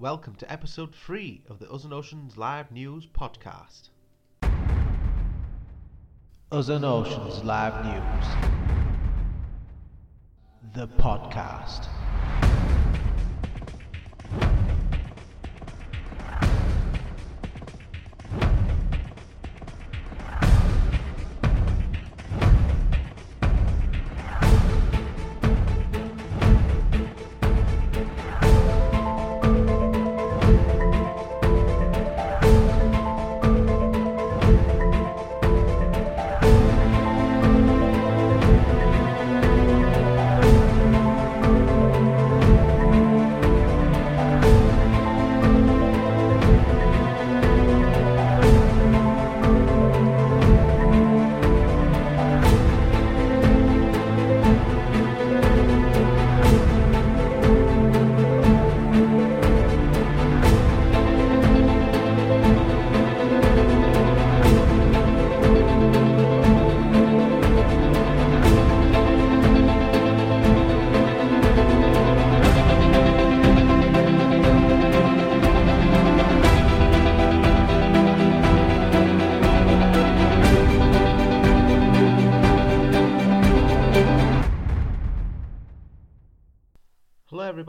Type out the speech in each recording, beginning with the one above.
Welcome to episode 3 of the and Oceans Live News podcast. And Oceans Live News. The podcast.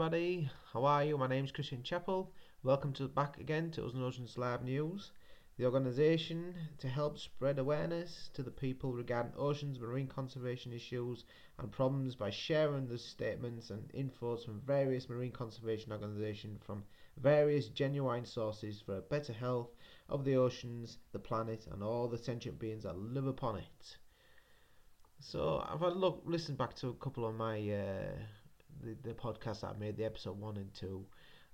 Everybody. How are you? My name's Christian Chappell. Welcome to back again to Us and Oceans Live News, the organisation to help spread awareness to the people regarding oceans, marine conservation issues, and problems by sharing the statements and infos from various marine conservation organisations from various genuine sources for a better health of the oceans, the planet, and all the sentient beings that live upon it. So I've had a look, listened back to a couple of my. Uh, the, the podcast that I made, the episode one and two,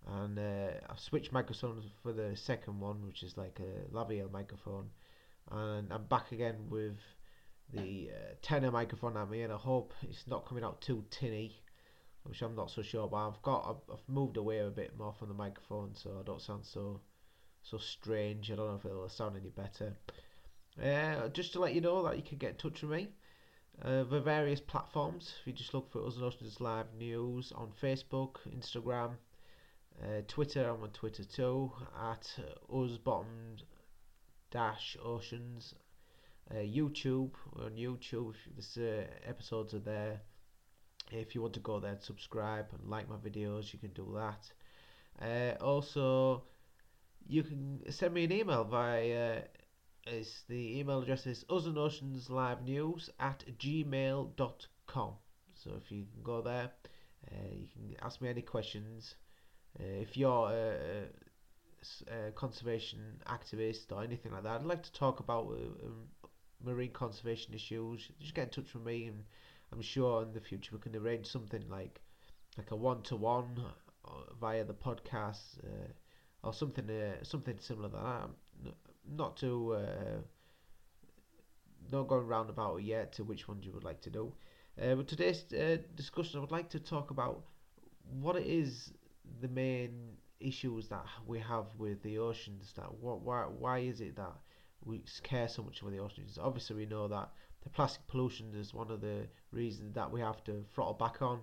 and uh, I've switched microphones for the second one, which is like a lavalier microphone, and I'm back again with the uh, tenor microphone at me, and I hope it's not coming out too tinny, which I'm not so sure. But I've got I've, I've moved away a bit more from the microphone, so I don't sound so so strange. I don't know if it'll sound any better. Uh, just to let you know that you can get in touch with me uh, the various platforms. If you just look for Us and Oceans Live News on Facebook, Instagram, uh, Twitter, I'm on Twitter too, at Us Dash Oceans. Uh, YouTube, we're on YouTube, the uh, episodes are there. If you want to go there and subscribe and like my videos, you can do that. Uh, also, you can send me an email via is the email address is usanoceanslivenews at gmail.com. So if you can go there, uh, you can ask me any questions. Uh, if you're a, a, a, conservation activist or anything like that, I'd like to talk about uh, um, marine conservation issues. Just get in touch with me, and I'm sure in the future we can arrange something like like a one to one via the podcast uh, or something uh, something similar to that not to uh, not going round about yet to which ones you would like to do. Uh, but today's uh, discussion, I would like to talk about what it is the main issues that we have with the oceans. That what why why is it that we care so much about the oceans? Obviously, we know that the plastic pollution is one of the reasons that we have to throttle back on.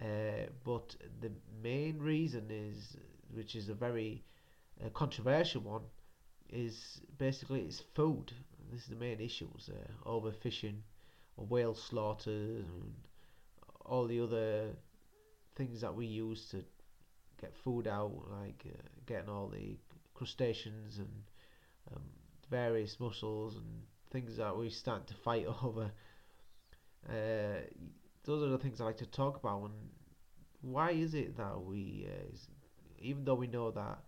Uh, but the main reason is, which is a very uh, controversial one, is basically it's food. This is the main issues: uh, overfishing, whale slaughter, and all the other things that we use to get food out, like uh, getting all the crustaceans and um, various mussels and things that we start to fight over. Uh, those are the things I like to talk about. And why is it that we, uh, even though we know that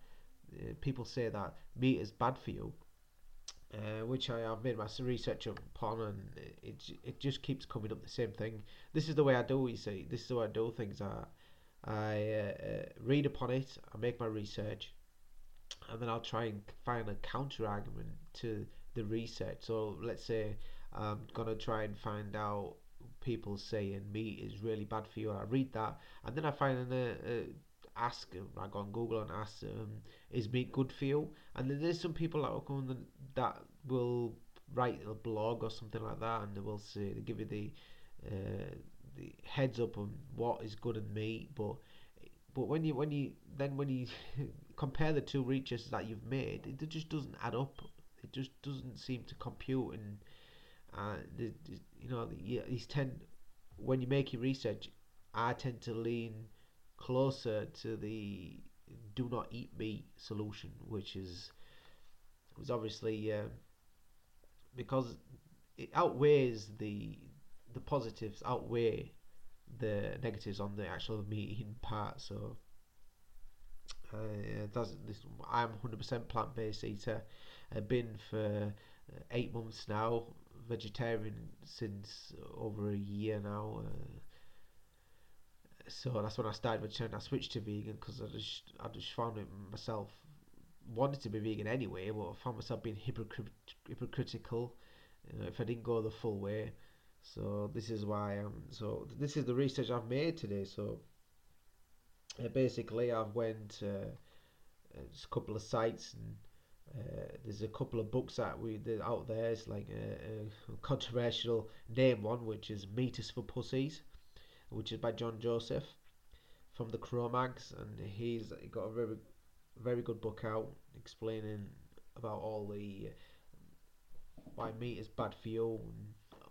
uh, people say that meat is bad for you, uh, which I have made my research upon, and it it just keeps coming up the same thing. This is the way I do. You see, this is the way I do things. I I uh, read upon it, I make my research, and then I'll try and find a counter argument to the research. So let's say I'm gonna try and find out people saying meat is really bad for you. I read that, and then I find a, a ask I go on Google and ask um, is meat good for you and then there's some people that will come that will write a blog or something like that and they will say they give you the uh, the heads up on what is good in meat but but when you when you then when you compare the two researches that you've made, it just doesn't add up. It just doesn't seem to compute, and uh, the, you know these tend when you make your research, I tend to lean closer to the do not eat meat solution, which is was obviously uh, because it outweighs the the positives outweigh the negatives on the actual meat eating part. So uh, that's this. I'm 100% plant based eater. I've been for uh, eight months now. Vegetarian since over a year now. Uh, so that's when I started vegetarian. I switched to vegan because I just I just found it myself wanted to be vegan anyway, but I found myself being hypocrit- hypocritical if I didn't go the full way. So this is why I'm. So this is the research I've made today. So uh, basically, I've went uh, a couple of sites and. Uh, there's a couple of books that we out there. It's like a, a controversial name one, which is "Meat is for Pussies," which is by John Joseph from the Cro-Mags, and he's got a very very good book out explaining about all the why meat is bad for you and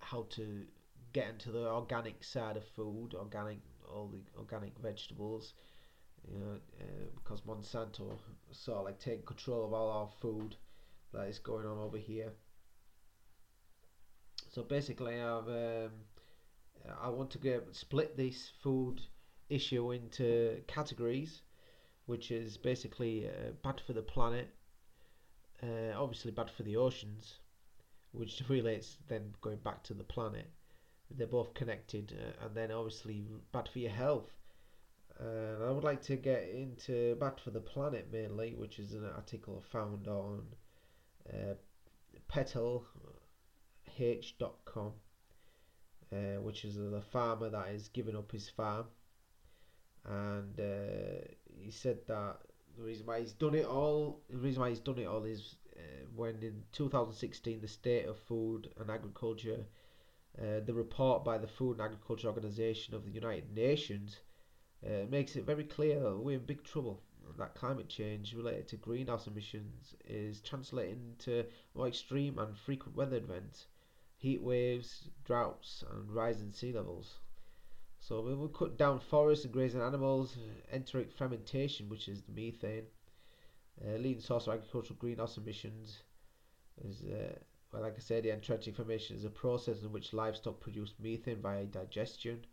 how to get into the organic side of food, organic all the organic vegetables. You know, uh, because Monsanto sort of like take control of all our food that is going on over here. So basically, I've um, I want to get split this food issue into categories, which is basically uh, bad for the planet, uh, obviously bad for the oceans, which relates then going back to the planet. They're both connected, uh, and then obviously bad for your health. I would like to get into bad for the planet mainly, which is an article found on uh, petalh.com, uh, which is the farmer that is giving up his farm, and uh, he said that the reason why he's done it all, the reason why he's done it all is uh, when in 2016 the State of Food and Agriculture, uh, the report by the Food and Agriculture Organization of the United Nations, uh, makes it very clear that we're in big trouble. That climate change related to greenhouse emissions is translating to more extreme and frequent weather events, heat waves, droughts, and rising sea levels. So we will cut down forests and grazing animals, enteric fermentation, which is the methane, uh, leading source of agricultural greenhouse emissions is, uh, well, like I said, the enteric fermentation is a process in which livestock produce methane via digestion.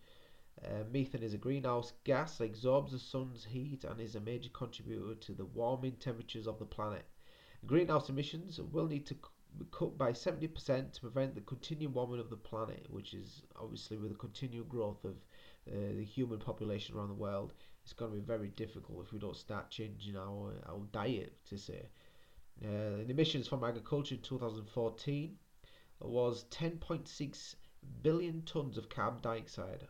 Uh, methane is a greenhouse gas that absorbs the sun's heat and is a major contributor to the warming temperatures of the planet. Greenhouse emissions will need to cut by 70% to prevent the continued warming of the planet, which is obviously with the continued growth of uh, the human population around the world it's going to be very difficult if we don't start changing our, our diet to say. Uh, the emissions from agriculture in 2014 was 10.6 billion tons of carbon dioxide,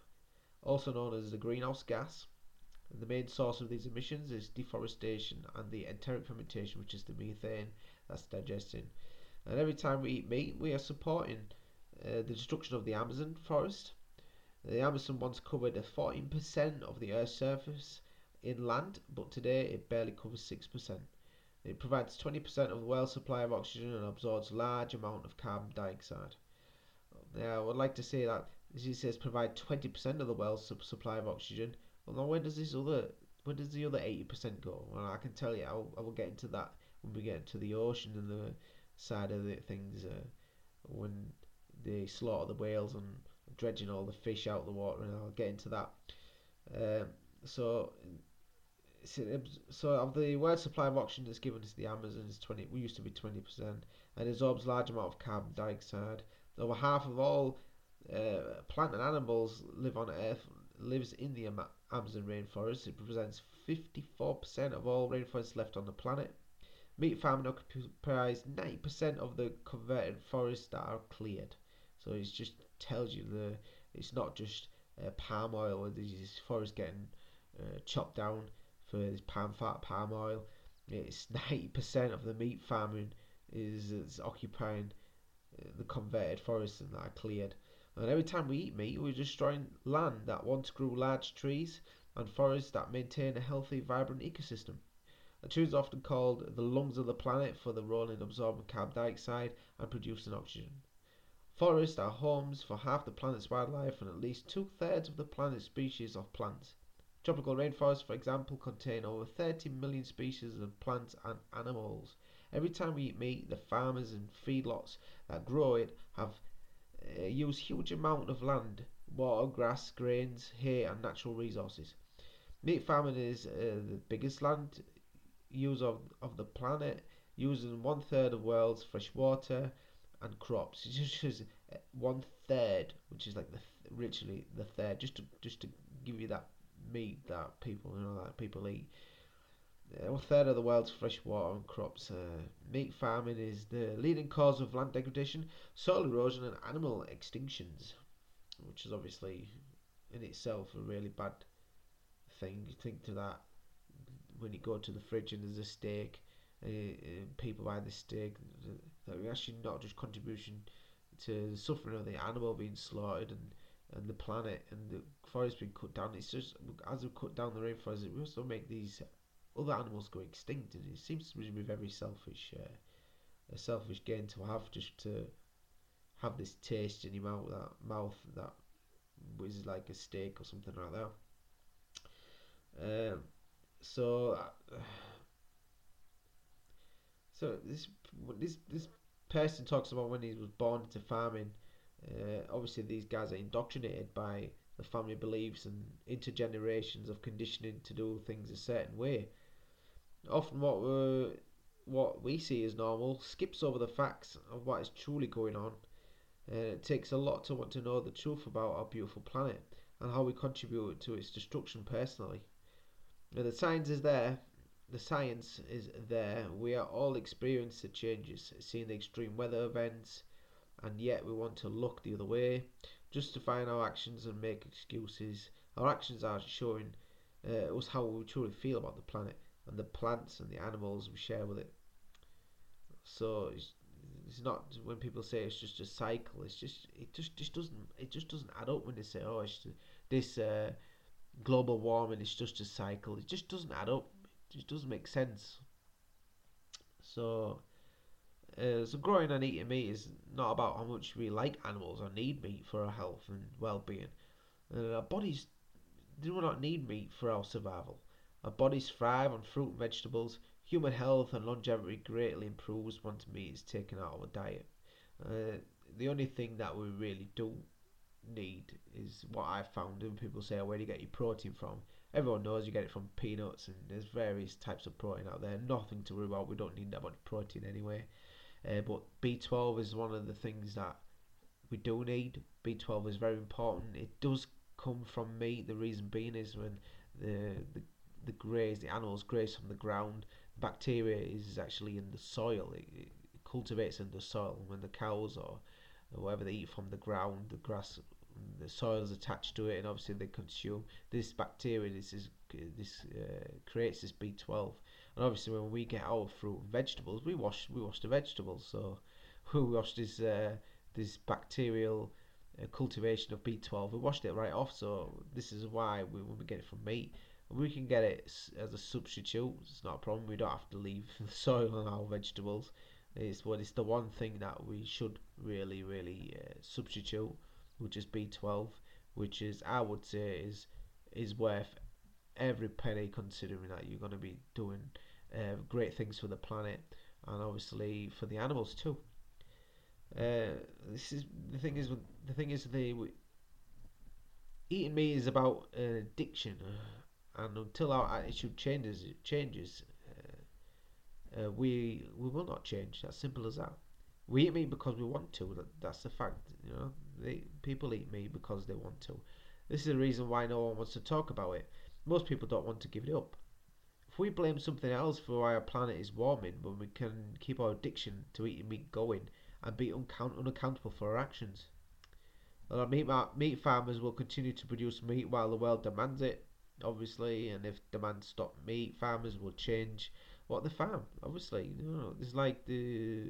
also known as the greenhouse gas. The main source of these emissions is deforestation and the enteric fermentation, which is the methane that's digesting. And every time we eat meat, we are supporting uh, the destruction of the Amazon forest, the Amazon once covered 14% of the Earth's surface inland, but today it barely covers 6%. It provides 20% of the world's supply of oxygen and absorbs large amount of carbon dioxide. Now, I would like to say that he says provide 20% of the world's supply of oxygen. Well, now where does this other where does the other 80% go? Well, I can tell you, I will, I will get into that when we get into the ocean and the side of the things uh, when they slaughter the whales and dredging all the fish out of the water, and I'll get into that. Um, so, so of the world supply of oxygen that's given to the Amazon is 20. We used to be 20 percent, and absorbs large amount of carbon dioxide. Over half of all uh, plant and animals live on Earth lives in the Amazon rainforest. It represents 54% of all rainforests left on the planet. Meat farming occupies 90% of the converted forests that are cleared. So it just tells you the it's not just uh, palm oil or these forests getting uh, chopped down for this palm fat palm oil. It's ninety percent of the meat farming is, is occupying uh, the converted forests and that are cleared. And every time we eat meat, we're destroying land that once grew large trees and forests that maintain a healthy, vibrant ecosystem. The trees are often called the lungs of the planet for the role in absorbing carbon dioxide and producing oxygen. Forests are homes for half the planet's wildlife and at least two thirds of the planet's species of plants. Tropical rainforests, for example, contain over 30 million species of plants and animals. Every time we eat meat, the farmers and feedlots that grow it have uh, huge amount of land, water, grass, grains, hay, and natural resources. Meat farming is uh, the biggest land use of, of the planet, using one third of world's fresh water and crops. It's just uh, one third, which is like the th- literally the third, just to just to give you that meat that people you know that people eat. Uh, one third of the world's fresh water and crops. Uh, meat farming is the leading cause of land degradation, soil erosion, and animal extinctions, which is obviously in itself a really bad thing. You think to that when you go to the fridge and there's a steak, uh, uh, people buy the steak, that actually not just contribution to the suffering of the animal being slaughtered and and the planet and the forest being cut down. It's just as we cut down the rainforest, we also make these other animals go extinct, and it seems to be very selfish, uh, a selfish gain to have just to have this taste in your mouth, that mouth that was like a steak or something like that. Um, so, so this this this person talks about when he was born into farming. Uh, obviously, these guys are indoctrinated by the family beliefs and intergenerations of conditioning to do things a certain way. Often, what what we see as normal skips over the facts of what is truly going on. It takes a lot to want to know the truth about our beautiful planet and how we contribute to its destruction personally. Now, the science is there. The science is there. We are all experiencing the changes, seeing the extreme weather events, and yet we want to look the other way, justifying our actions and make excuses. Our actions are showing uh, us how we truly feel about the planet and the plants and the animals we share with it. So it's, it's not when people say it's just a cycle. It's just it just just doesn't it just doesn't add up when they say oh it's this uh, global warming is just a cycle. It just doesn't add up. It just doesn't make sense. So. Uh, so growing and eating meat is not about how much we like animals or need meat for our health and well-being. Uh, our bodies do not need meat for our survival. Our bodies thrive on fruit and vegetables. Human health and longevity greatly improves once meat is taken out of our diet. Uh, the only thing that we really do need is what I've found. And people say, oh, "Where do you get your protein from?" Everyone knows you get it from peanuts, and there's various types of protein out there. Nothing to worry about. We don't need that much protein anyway. Uh, but B12 is one of the things that we do need. B12 is very important. It does come from meat. The reason being is when the the the graze, the animals graze from the ground. Bacteria is actually in the soil. It, it cultivates in the soil. When the cows or, whatever they eat from the ground, the grass, the soil is attached to it, and obviously they consume this bacteria. This is this uh, creates this B12, and obviously when we get our fruit and vegetables, we wash we wash the vegetables. So we wash this uh, this bacterial uh, cultivation of B12. We washed it right off. So this is why we, when we get it from meat we can get it as a substitute. It's not a problem. We don't have to leave the soil on our vegetables. It's what it's the one thing that we should really, really uh, substitute, which is B12, which is I would say is is worth every penny considering that you're going to be doing uh, great things for the planet and obviously for the animals too. Uh, this is the thing is the thing is the eating meat is about uh, addiction and until our attitude changes, changes, uh, we we will not change. As simple as that. We eat meat because we want to. That, that's the fact. You know, they, people eat meat because they want to. This is the reason why no one wants to talk about it. Most people don't want to give it up. If we blame something else for why our planet is warming, when we can keep our addiction to eating meat going and be uncount- unaccountable for our actions. Well, meat, meat farmers will continue to produce meat while the world demands it obviously, and if demand stops, meat, farmers will change what they farm. Obviously, you know, it's like the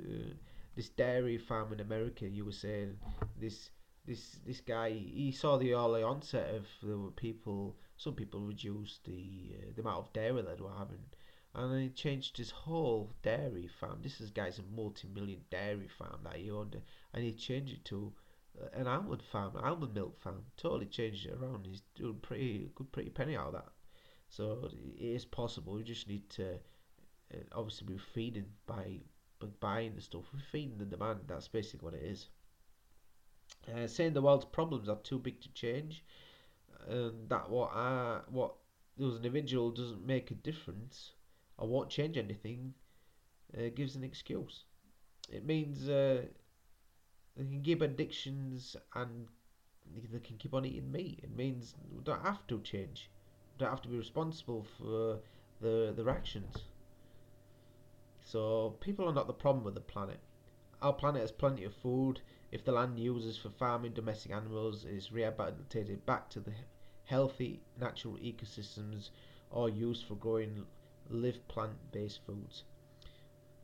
uh, this dairy farm in America. You were saying this this this guy he saw the early onset of the people Some people reduced the uh, the amount of dairy they were having, and he changed his whole dairy farm. This is guy's a multi-million dairy farm that he owned, and he changed it to uh, an almond farm, almond milk farm. Totally changed it around. He's doing pretty good, pretty penny out of that. So it is possible. You just need to obviously we're feeding by, by buying the stuff. We're feeding the demand. That's basically what it is. Uh, saying the world's problems are too big to change, and that what I what an individual doesn't make a difference or won't change anything, uh, gives an excuse. It means uh, they can give addictions and they can keep on eating meat. It means we don't have to change. We don't have to be responsible for the their actions. So people are not the problem with the planet. Our planet has plenty of food if the land uses for farming domestic animals is rehabilitated back to the healthy natural ecosystems or used for growing live plant-based foods.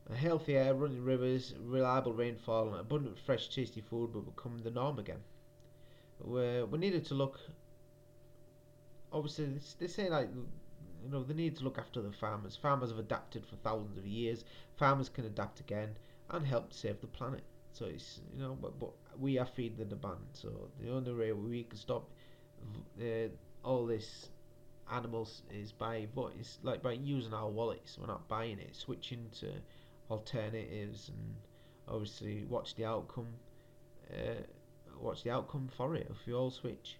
A healthy air, running rivers, reliable rainfall, and abundant fresh tasty food will become the norm again. we we needed to look. Obviously, they say like you know they need to look after the farmers. Farmers have adapted for thousands of years. Farmers can adapt again and help save the planet. So it's you know, but, but we are feeding the demand. So the only way we can stop uh, all this animals is by is like by using our wallets. We're not buying it. Switching to alternatives and obviously watch the outcome. Uh, watch the outcome for it if you all switch.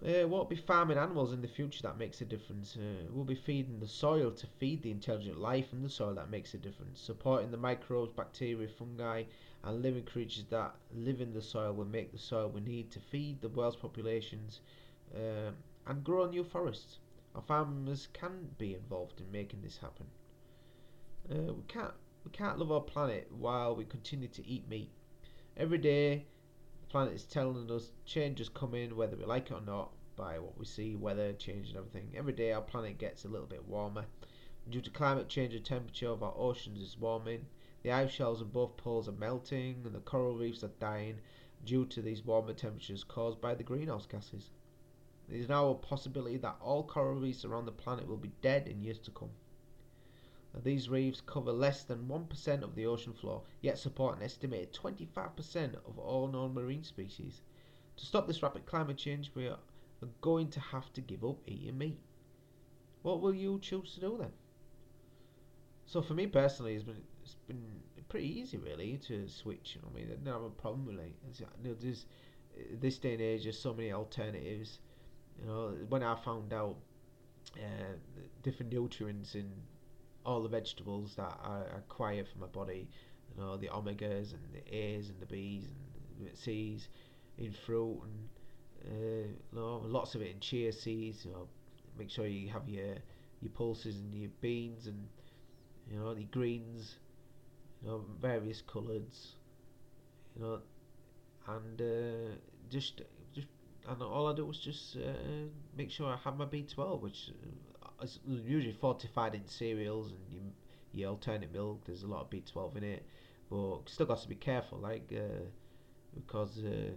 Uh, won't be farming animals in the future that makes a difference. Uh, we'll be feeding the soil to feed the intelligent life in the soil that makes a difference. Supporting the microbes, bacteria, fungi, and living creatures that live in the soil will make the soil we need to feed the world's populations uh, and grow new forests. Our farmers can be involved in making this happen. Uh, we can't we can't love our planet while we continue to eat meat. Every day planet is telling us change is coming, whether we like it or not, by what we see, weather change and everything. Every day our planet gets a little bit warmer. Due to climate change, the temperature of our oceans is warming. The ice shelves on both poles are melting, and the coral reefs are dying due to these warmer temperatures caused by the greenhouse gases. There is now a possibility that all coral reefs around the planet will be dead in years to come. These reefs cover less than 1% of the ocean floor, yet support an estimated 25% of all known marine species. To stop this rapid climate change, we are going to have to give up eating meat. What will you choose to do then? So for me personally, it's been it's been pretty easy really to switch. I mean, I don't have a problem with it. You know, there's this day and age, there's so many alternatives. You know, when I found out uh, different nutrients in all the vegetables that I acquire for my body, you know, the omegas and the A's and the B's and the C's in fruit and uh, you know, lots of it in chia seeds. You know, make sure you have your your pulses and your beans and you know the greens, you know, various colours, you know, and uh, just just and all I do was just uh, make sure I have my B12, which it's usually fortified in cereals and your, alternate milk. There's a lot of B12 in it, but still got to be careful, like uh, because uh,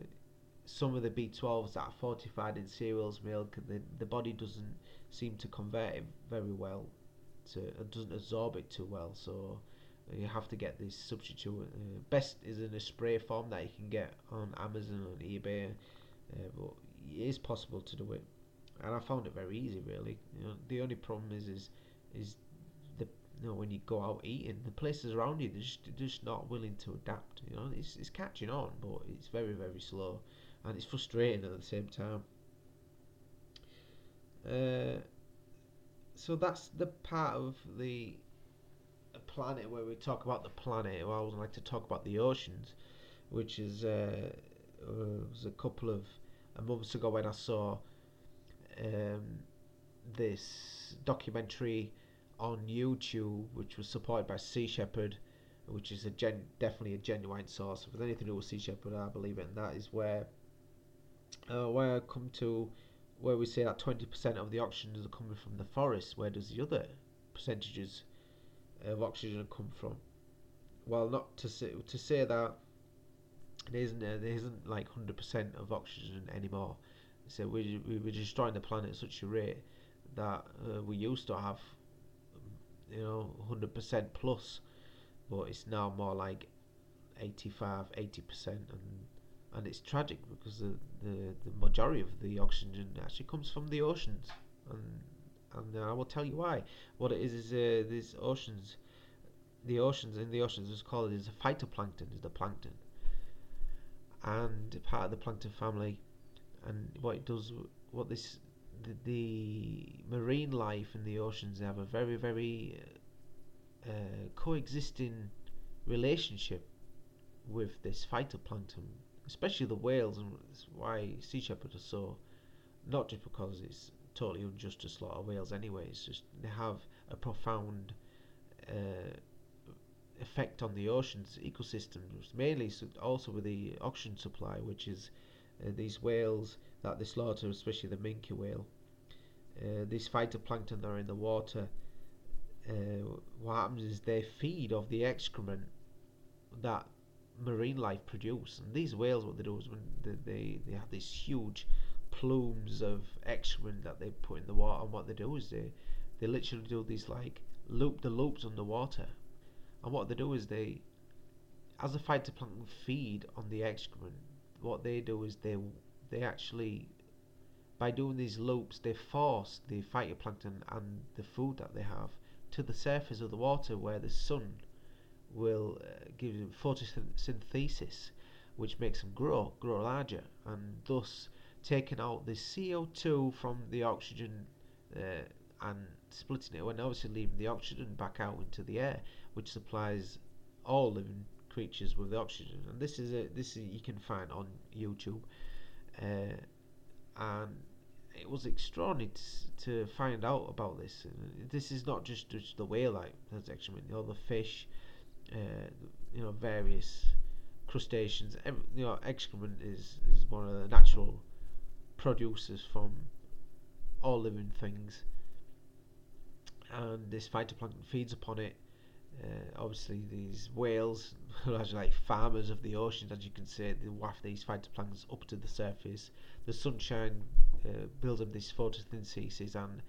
some of the B12s that are fortified in cereals, milk, the the body doesn't seem to convert it very well, to it doesn't absorb it too well. So you have to get this substitute. Uh, best is in a spray form that you can get on Amazon or eBay, uh, but it is possible to do it and I found it very easy. Really, you know, the only problem is is is the you know when you go out eating, the places around you they're just, they're just not willing to adapt. You know, it's it's catching on, but it's very very slow, and it's frustrating at the same time. Uh, so that's the part of the planet where we talk about the planet. Well, I would like to talk about the oceans, which is uh, uh, was a couple of months ago when I saw um, this documentary on YouTube, which was supported by Sea Shepherd, which is a gen- definitely a genuine source. If anything to do with Sea Shepherd, I believe it, and that is where uh, where I come to where we say that 20% of the oxygen is coming from the forest. Where does the other percentages of oxygen come from? Well, not to say to say that there isn't uh, there isn't like 100% of oxygen anymore so we we were destroying the planet at such a rate that uh, we used to have you know 100% plus but it's now more like 85 80% and and it's tragic because the, the, the majority of the oxygen actually comes from the oceans and and I will tell you why. What it is is uh, these oceans the oceans in the oceans is called is phytoplankton is the plankton. And part of the plankton family and what it does what this the, the marine life in the oceans have a very very uh, coexisting relationship with this phytoplankton especially the whales and why sea shepherds are so not just because it's totally unjust to slaughter whales anyway it's just they have a profound uh, effect on the ocean's ecosystems, mainly also with the oxygen supply, which is uh, these whales that they slaughter, especially the minke whale. Uh, these phytoplankton that are in the water, uh, what happens is they feed off the excrement that marine life produce. And these whales, what they do is when they, they, they have these huge plumes of excrement that they put in the water, and what they do is they, they literally do these like loop the loops underwater and what they do is they, as the phytoplankton feed on the excrement, what they do is they they actually, by doing these loops, they force the phytoplankton and the food that they have to the surface of the water where the sun will uh, give them photosynthesis, which makes them grow, grow larger, and thus taking out the CO2 from the oxygen uh, and splitting it, and obviously leaving the oxygen back out into the air which supplies all living creatures with oxygen. And this is a this is, you can find on YouTube, uh, and it was extraordinary to, find out about this. And this is not just, just the whale like that's excrement, you know, the fish, uh, you know, various crustaceans. Every, you know, excrement is is one of the natural producers from all living things, and this phytoplankton feeds upon it uh, obviously, these whales are like farmers of the oceans, as you can see, they waft these phytoplanktons up to the surface. The sunshine uh, builds up this photosynthesis and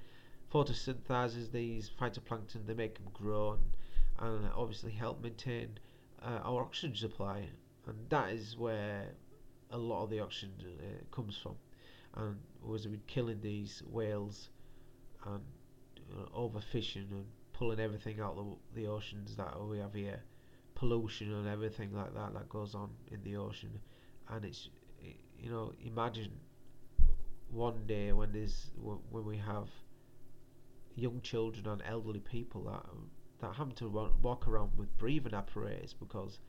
photosynthesizes these phytoplankton. They make them grow and, and obviously help maintain uh, our oxygen supply. And that is where a lot of the oxygen uh, comes from. And was with killing these whales and overfishing and pulling everything out the, the oceans that we have here, pollution and everything like that that goes on in the ocean, and it's you know imagine one day when there's when we have young children and elderly people that that having to walk around with breathing apparatus because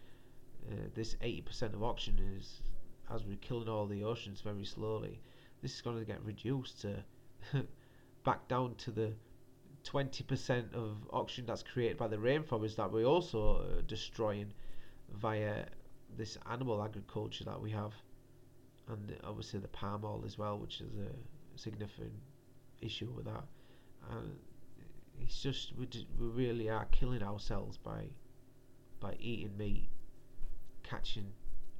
uh, this 80% of oxygen is as we're killing all the oceans very slowly this is going to get reduced to back down to the 20% of oxygen that's created by the rainforest that we're also uh, destroying via this animal agriculture that we have. And obviously the palm oil as well which is a significant issue with that. And it's just we, we really are killing ourselves by by eating meat catching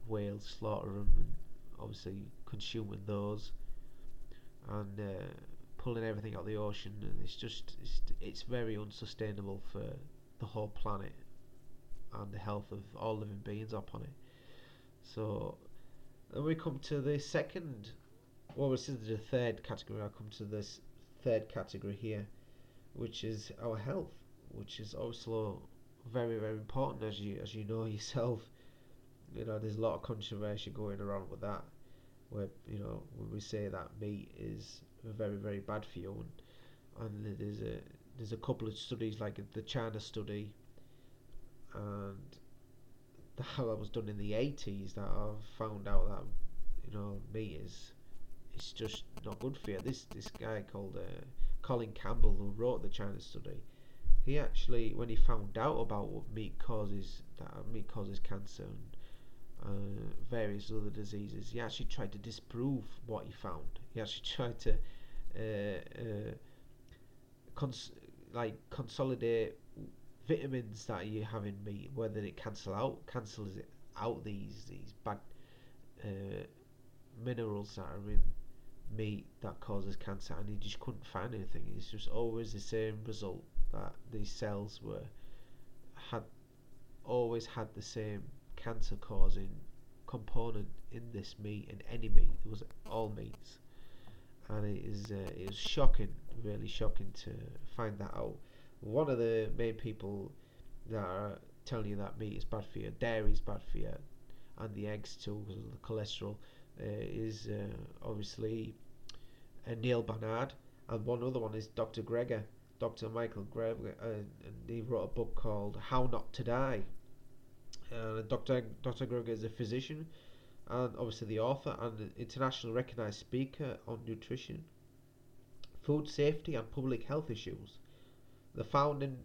whales slaughtering them and obviously consuming those. And uh, pulling everything out of the ocean, and it's just it's, it's very unsustainable for the whole planet and the health of all living beings upon it. So then we come to the second, well, this is the third category. I come to this third category here, which is our health, which is also very very important as you as you know yourself. You know, there's a lot of controversy going around with that, where you know when we say that meat is very very bad for you and, and there's a there's a couple of studies like the China study and how that was done in the 80s that I've found out that you know meat is it's just not good for you this this guy called uh, Colin Campbell who wrote the China study he actually when he found out about what meat causes that meat causes cancer and uh, various other diseases. He actually tried to disprove what he found. He actually tried to uh, uh, cons- like consolidate vitamins that you have in meat, whether it cancel out cancels it out these these bad uh, minerals that are in meat that causes cancer, and he just couldn't find anything. It's just always the same result that these cells were had always had the same cancer causing component in this meat in any meat. It was all meats, and it is uh, shocking, really shocking to find that out. One of the main people that are telling you that meat is bad for you, dairy is bad for you, and the eggs too because of the cholesterol uh, is uh, obviously uh, Neal Barnard, and one other one is Dr. Greger, Dr. Michael Greger, and he wrote a book called How Not to Die. Dr. Dr. Greger is a physician, and obviously the author and an internationally recognized speaker on nutrition, food safety, and public health issues. The founding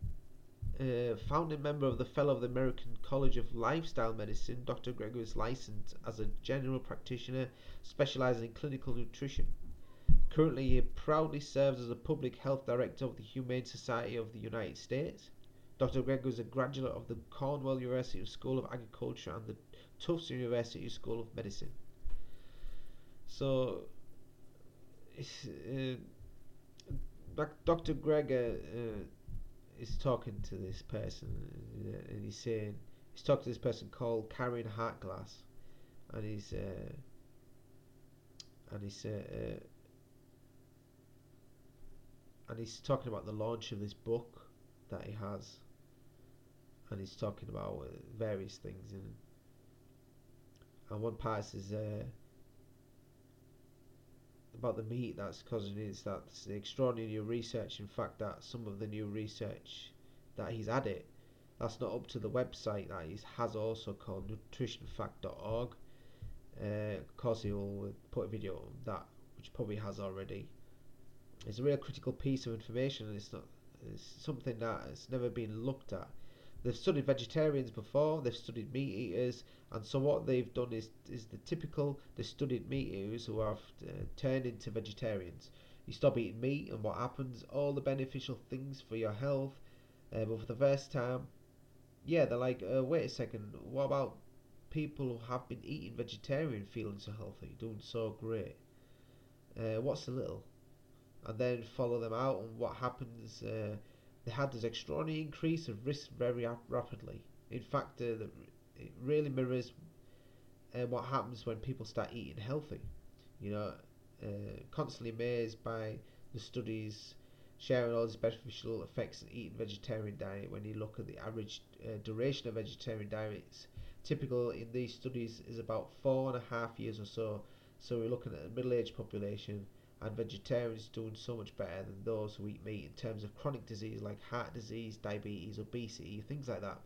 uh, founding member of the Fellow of the American College of Lifestyle Medicine, Dr. Greger is licensed as a general practitioner specializing in clinical nutrition. Currently, he proudly serves as a public health director of the Humane Society of the United States. Dr. Greger is a graduate of the Cornell University School of Agriculture and the Tufts University School of Medicine. So, uh, Dr. Greger uh, is talking to this person uh, and he's saying he's talking to this person called Caryn Hartglass and he's uh, and he's uh, uh, and he's talking about the launch of this book that he has and he's talking about various things and and one part is uh, about the meat that's causing it that the extraordinary new research. In fact, that some of the new research that he's added, that's not up to the website that he has also called nutritionfact.org. Uh, of course, he will put a video on that, which probably has already. It's a real critical piece of information, and it's not. It's something that has never been looked at They've studied vegetarians before, they've studied meat eaters, and so what they've done is is the typical they studied meat eaters who have uh, turned into vegetarians. You stop eating meat, and what happens? All the beneficial things for your health, uh, but for the first time, yeah, they're like, uh, wait a second, what about people who have been eating vegetarian, feeling so healthy, doing so great? Uh, what's the little? And then follow them out, and what happens? Uh, they had this extraordinary increase of risk very rapidly. In fact, uh, it really mirrors uh, what happens when people start eating healthy. You know, uh, constantly amazed by the studies sharing all these beneficial effects of eating vegetarian diet. When you look at the average uh, duration of vegetarian diets, typical in these studies is about four and a half years or so. So we're looking at a middle-aged population and vegetarians doing so much better than those who eat meat in terms of chronic disease like heart disease, diabetes, obesity, things like that.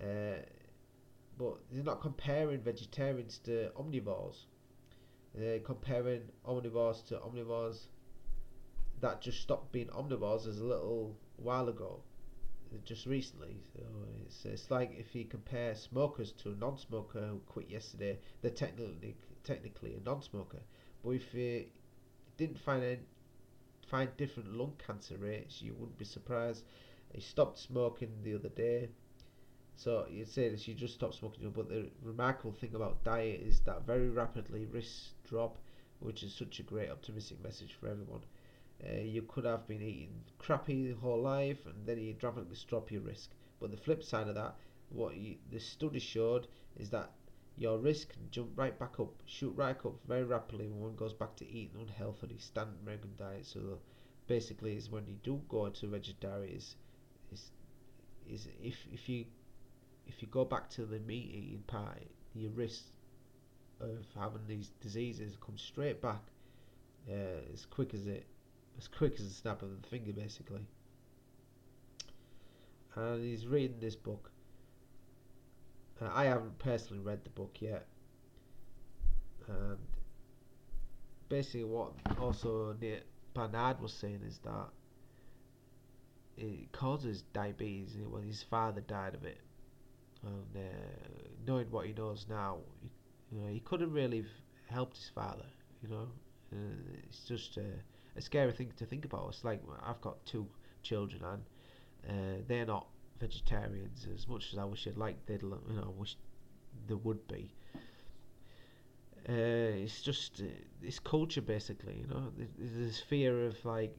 Uh, but they're not comparing vegetarians to omnivores. They're comparing omnivores to omnivores that just stopped being omnivores as a little while ago, just recently. So it's, it's like if you compare smokers to a non-smoker who quit yesterday, they're technically technically a non-smoker. But if you didn't find find different lung cancer rates, you wouldn't be surprised. He stopped smoking the other day. So you'd say that she just stopped smoking, but the remarkable thing about diet is that very rapidly risks drop, which is such a great optimistic message for everyone. Uh, you could have been eating crappy the whole life, and then you dramatically drop your risk. But the flip side of that, what you, the study showed is that your risk can jump right back up, shoot right up very rapidly when one goes back to eating unhealthily standard American diet. So basically, is when you do go into vegetarian, is is is if if you if you go back to the meat eating part, your risk of having these diseases come straight back uh, as quick as it as quick as a snap of the finger, basically. And he's reading this book uh, I haven't personally read the book yet. And basically, what also Neal Barnard was saying is that it causes diabetes. Well, his father died of it, and uh, knowing what he knows now, he, you know, he couldn't really helped his father. You know, uh, it's just uh, a scary thing to think about. It's like I've got two children, and uh, they're not vegetarians as much as I wish I'd like they'd you know I wish there would be uh, it's just uh, this culture basically. You know, there's this fear of like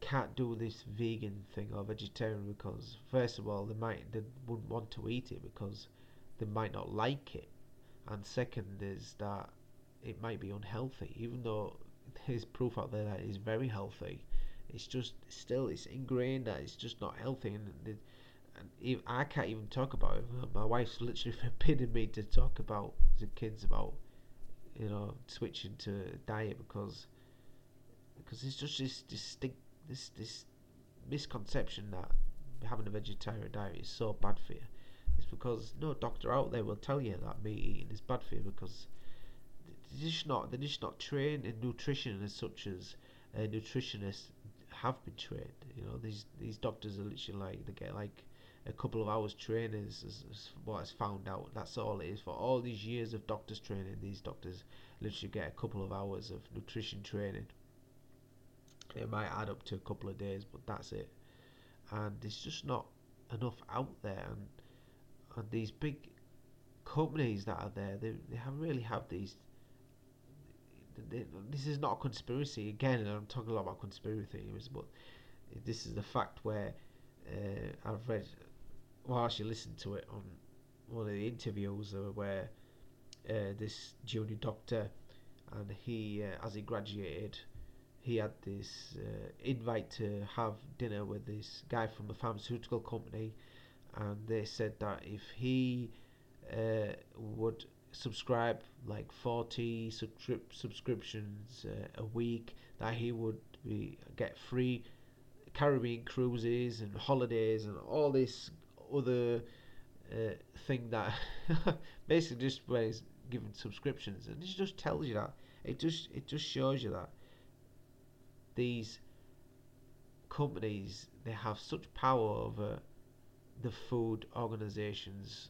can't do this vegan thing or vegetarian because first of all they might they wouldn't want to eat it because they might not like it, and second is that it might be unhealthy, even though there's proof out there that it is very healthy. It's just still it's ingrained that it's just not healthy, and, and I can't even talk about it. My wife's literally forbidding me to talk about the kids about you know switching to diet because because it's just this distinct this this misconception that having a vegetarian diet is so bad for you. It's because no doctor out there will tell you that meat eating is bad for you because they're just not they're just not trained in nutrition as such as nutritionists have been trained. You know these these doctors are literally like they get like a couple of hours training is, is, is what is found out. That's all it is for all these years of doctors training. These doctors literally get a couple of hours of nutrition training it might add up to a couple of days, but that's it. And there's just not enough out there, and and these big companies that are there, they they have really have these. They, this is not a conspiracy again, I'm talking a lot about conspiracy theories, but this is the fact where uh, I've read, well, I actually listened to it on one of the interviews uh, where uh, this junior doctor, and he, uh, as he graduated, he had this uh, invite to have dinner with this guy from a pharmaceutical company, and they said that if he uh, would subscribe like 40 subscri- subscriptions uh, a week, that he would be, get free Caribbean cruises and holidays and all this other uh, thing that basically just where giving subscriptions, and it just tells you that it just it just shows you that these companies they have such power over the food organizations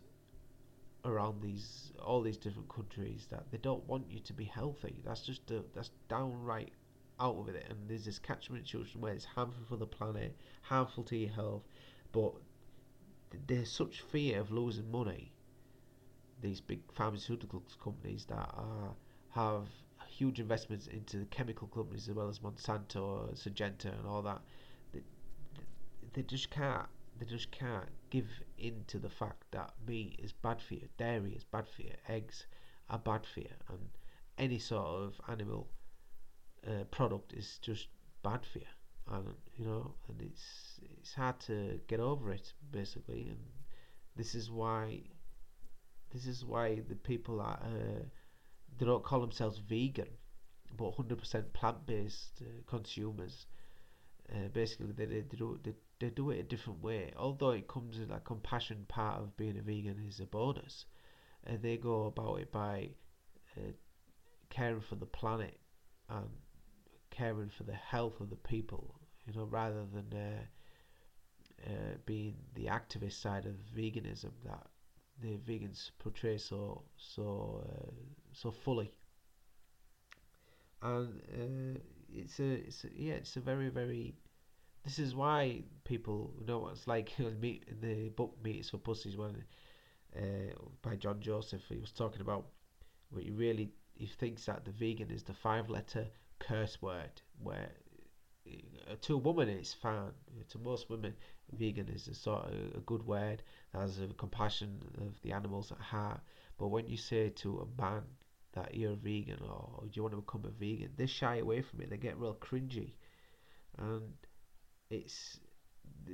around these all these different countries that they don't want you to be healthy. That's just a, that's downright out of it. And there's this catchment children where it's harmful for the planet, harmful to your health, but there's such fear of losing money. These big pharmaceutical companies that are have huge investments into the chemical companies as well as Monsanto, Syngenta, and all that. They, they just can't. They just can't give in to the fact that meat is bad for you, dairy is bad for you, eggs are bad for you, and any sort of animal uh, product is just bad for you. And you know, and it's it's hard to get over it basically, and this is why this is why the people are. Uh, they don't call themselves vegan, but 100% plant-based uh, consumers. Uh, basically, they, they, do, they, they do it a different way. Although it comes as a compassion part of being a vegan is a bonus. Uh, they go about it by uh, caring for the planet and caring for the health of the people, you know, rather than uh, uh, being the activist side of veganism that the vegans portray so so uh, so fully. And uh, it's a it's a, yeah it's a very very this is why people you know it's like in the book Meat's for Pussies when uh, by John Joseph he was talking about where he really he thinks that the vegan is the five letter curse word where uh, to a woman it's fine to most women vegan is a sort of a good word that has a compassion of the animals at heart but when you say to a man that you're a vegan or do you want to become a vegan, they shy away from it. They get real cringy, and it's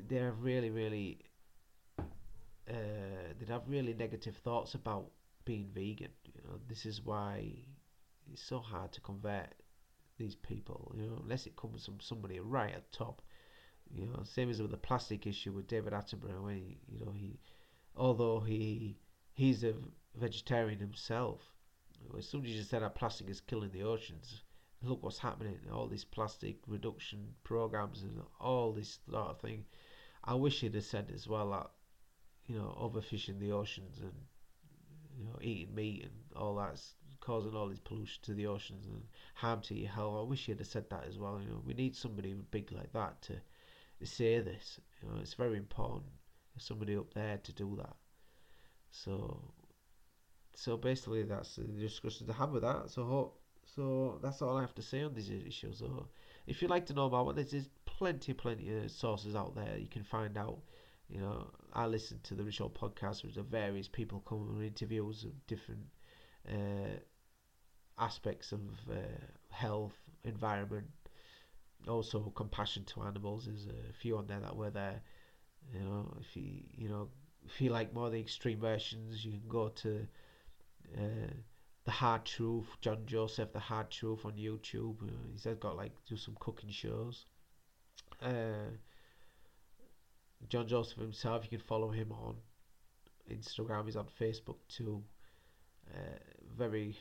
they have really, really, uh, they have really negative thoughts about being vegan. You know, this is why it's so hard to convert these people. You know, unless it comes from somebody right at top. You know, same as with the plastic issue with David Attenborough, when he, you know, he, although he he's a vegetarian himself, as soon as you said that plastic is killing the oceans, look what's happening. All these plastic reduction programs and all this sort of thing. I wish he'd have said as well that you know overfishing the oceans and you know eating meat and all that's causing all this pollution to the oceans and harm to your health. I wish he had said that as well. You know, we need somebody big like that to, say this. You know, it's very important. Somebody up there to do that. So so basically, that's the discussion to have with that. So, so that's all I have to say on these issues. So, if you'd like to know about what there's plenty, plenty of sources out there you can find out. You know, I listen to the Rich Roll podcast, where there's various people coming on interviews of different uh, aspects of uh, health, environment, also compassion to animals. There's a few on there that were there. You know, if you you know if you like more of the extreme versions, you can go to uh, the Hard Truth, John Joseph, the Hard Truth on YouTube. Uh, he's got like do some cooking shows. Uh, John Joseph himself, you can follow him on Instagram. He's on Facebook too. Uh, very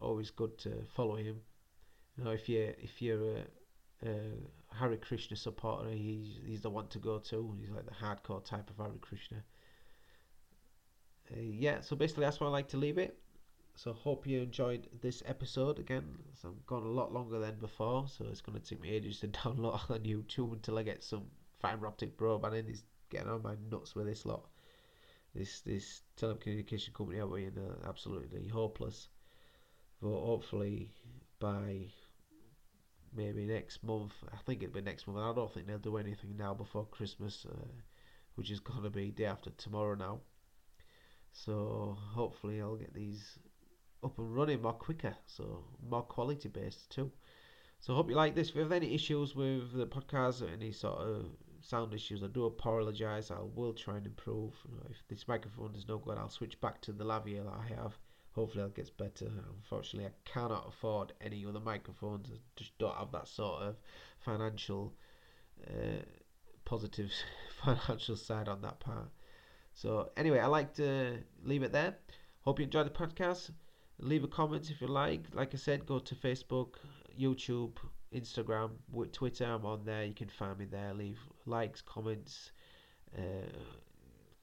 always good to follow him. You know, if you if you're a, a Hare Krishna supporter, he's he's the one to go to. He's like the hardcore type of Hare Krishna. Uh, yeah, so basically that's where I like to leave it. So hope you enjoyed this episode again. So I've gone a lot longer than before, so it's to take me ages to download on YouTube until I get some fiber optic broadband in. He's getting on my nuts with this lot. This this telecommunication company being uh, absolutely hopeless. But hopefully by maybe next month, I think it'll be next month. I don't think they'll do anything now before Christmas, uh, which is to be day after tomorrow now. So hopefully I'll get these up and running more quicker, so more quality based too. So hope you like this. If you have any issues with the podcast or any sort of sound issues, I do apologise. I will try and improve. If this microphone is no good, I'll switch back to the lavalier that I have. Hopefully, it gets better. Unfortunately, I cannot afford any other microphones. I just don't have that sort of financial, uh, positive financial side on that part. So anyway, I like to leave it there. Hope you enjoyed the podcast. Leave a comment if you like. Like I said, go to Facebook, YouTube, Instagram, Twitter. I'm on there. You can find me there. Leave likes, comments. Uh,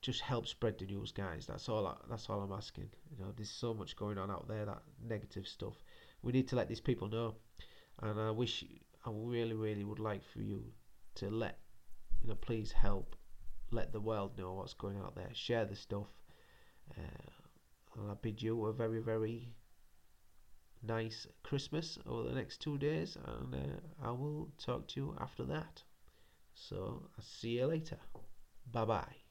just help spread the news, guys. That's all. I, that's all I'm asking. You know, there's so much going on out there. That negative stuff. We need to let these people know. And I wish, I really, really would like for you to let, you know, please help let the world know what's going out there. Share the stuff. Uh, and I bid you a very, very nice Christmas over the next two days, and uh, I will talk to you after that. So I'll see you later. Bye bye.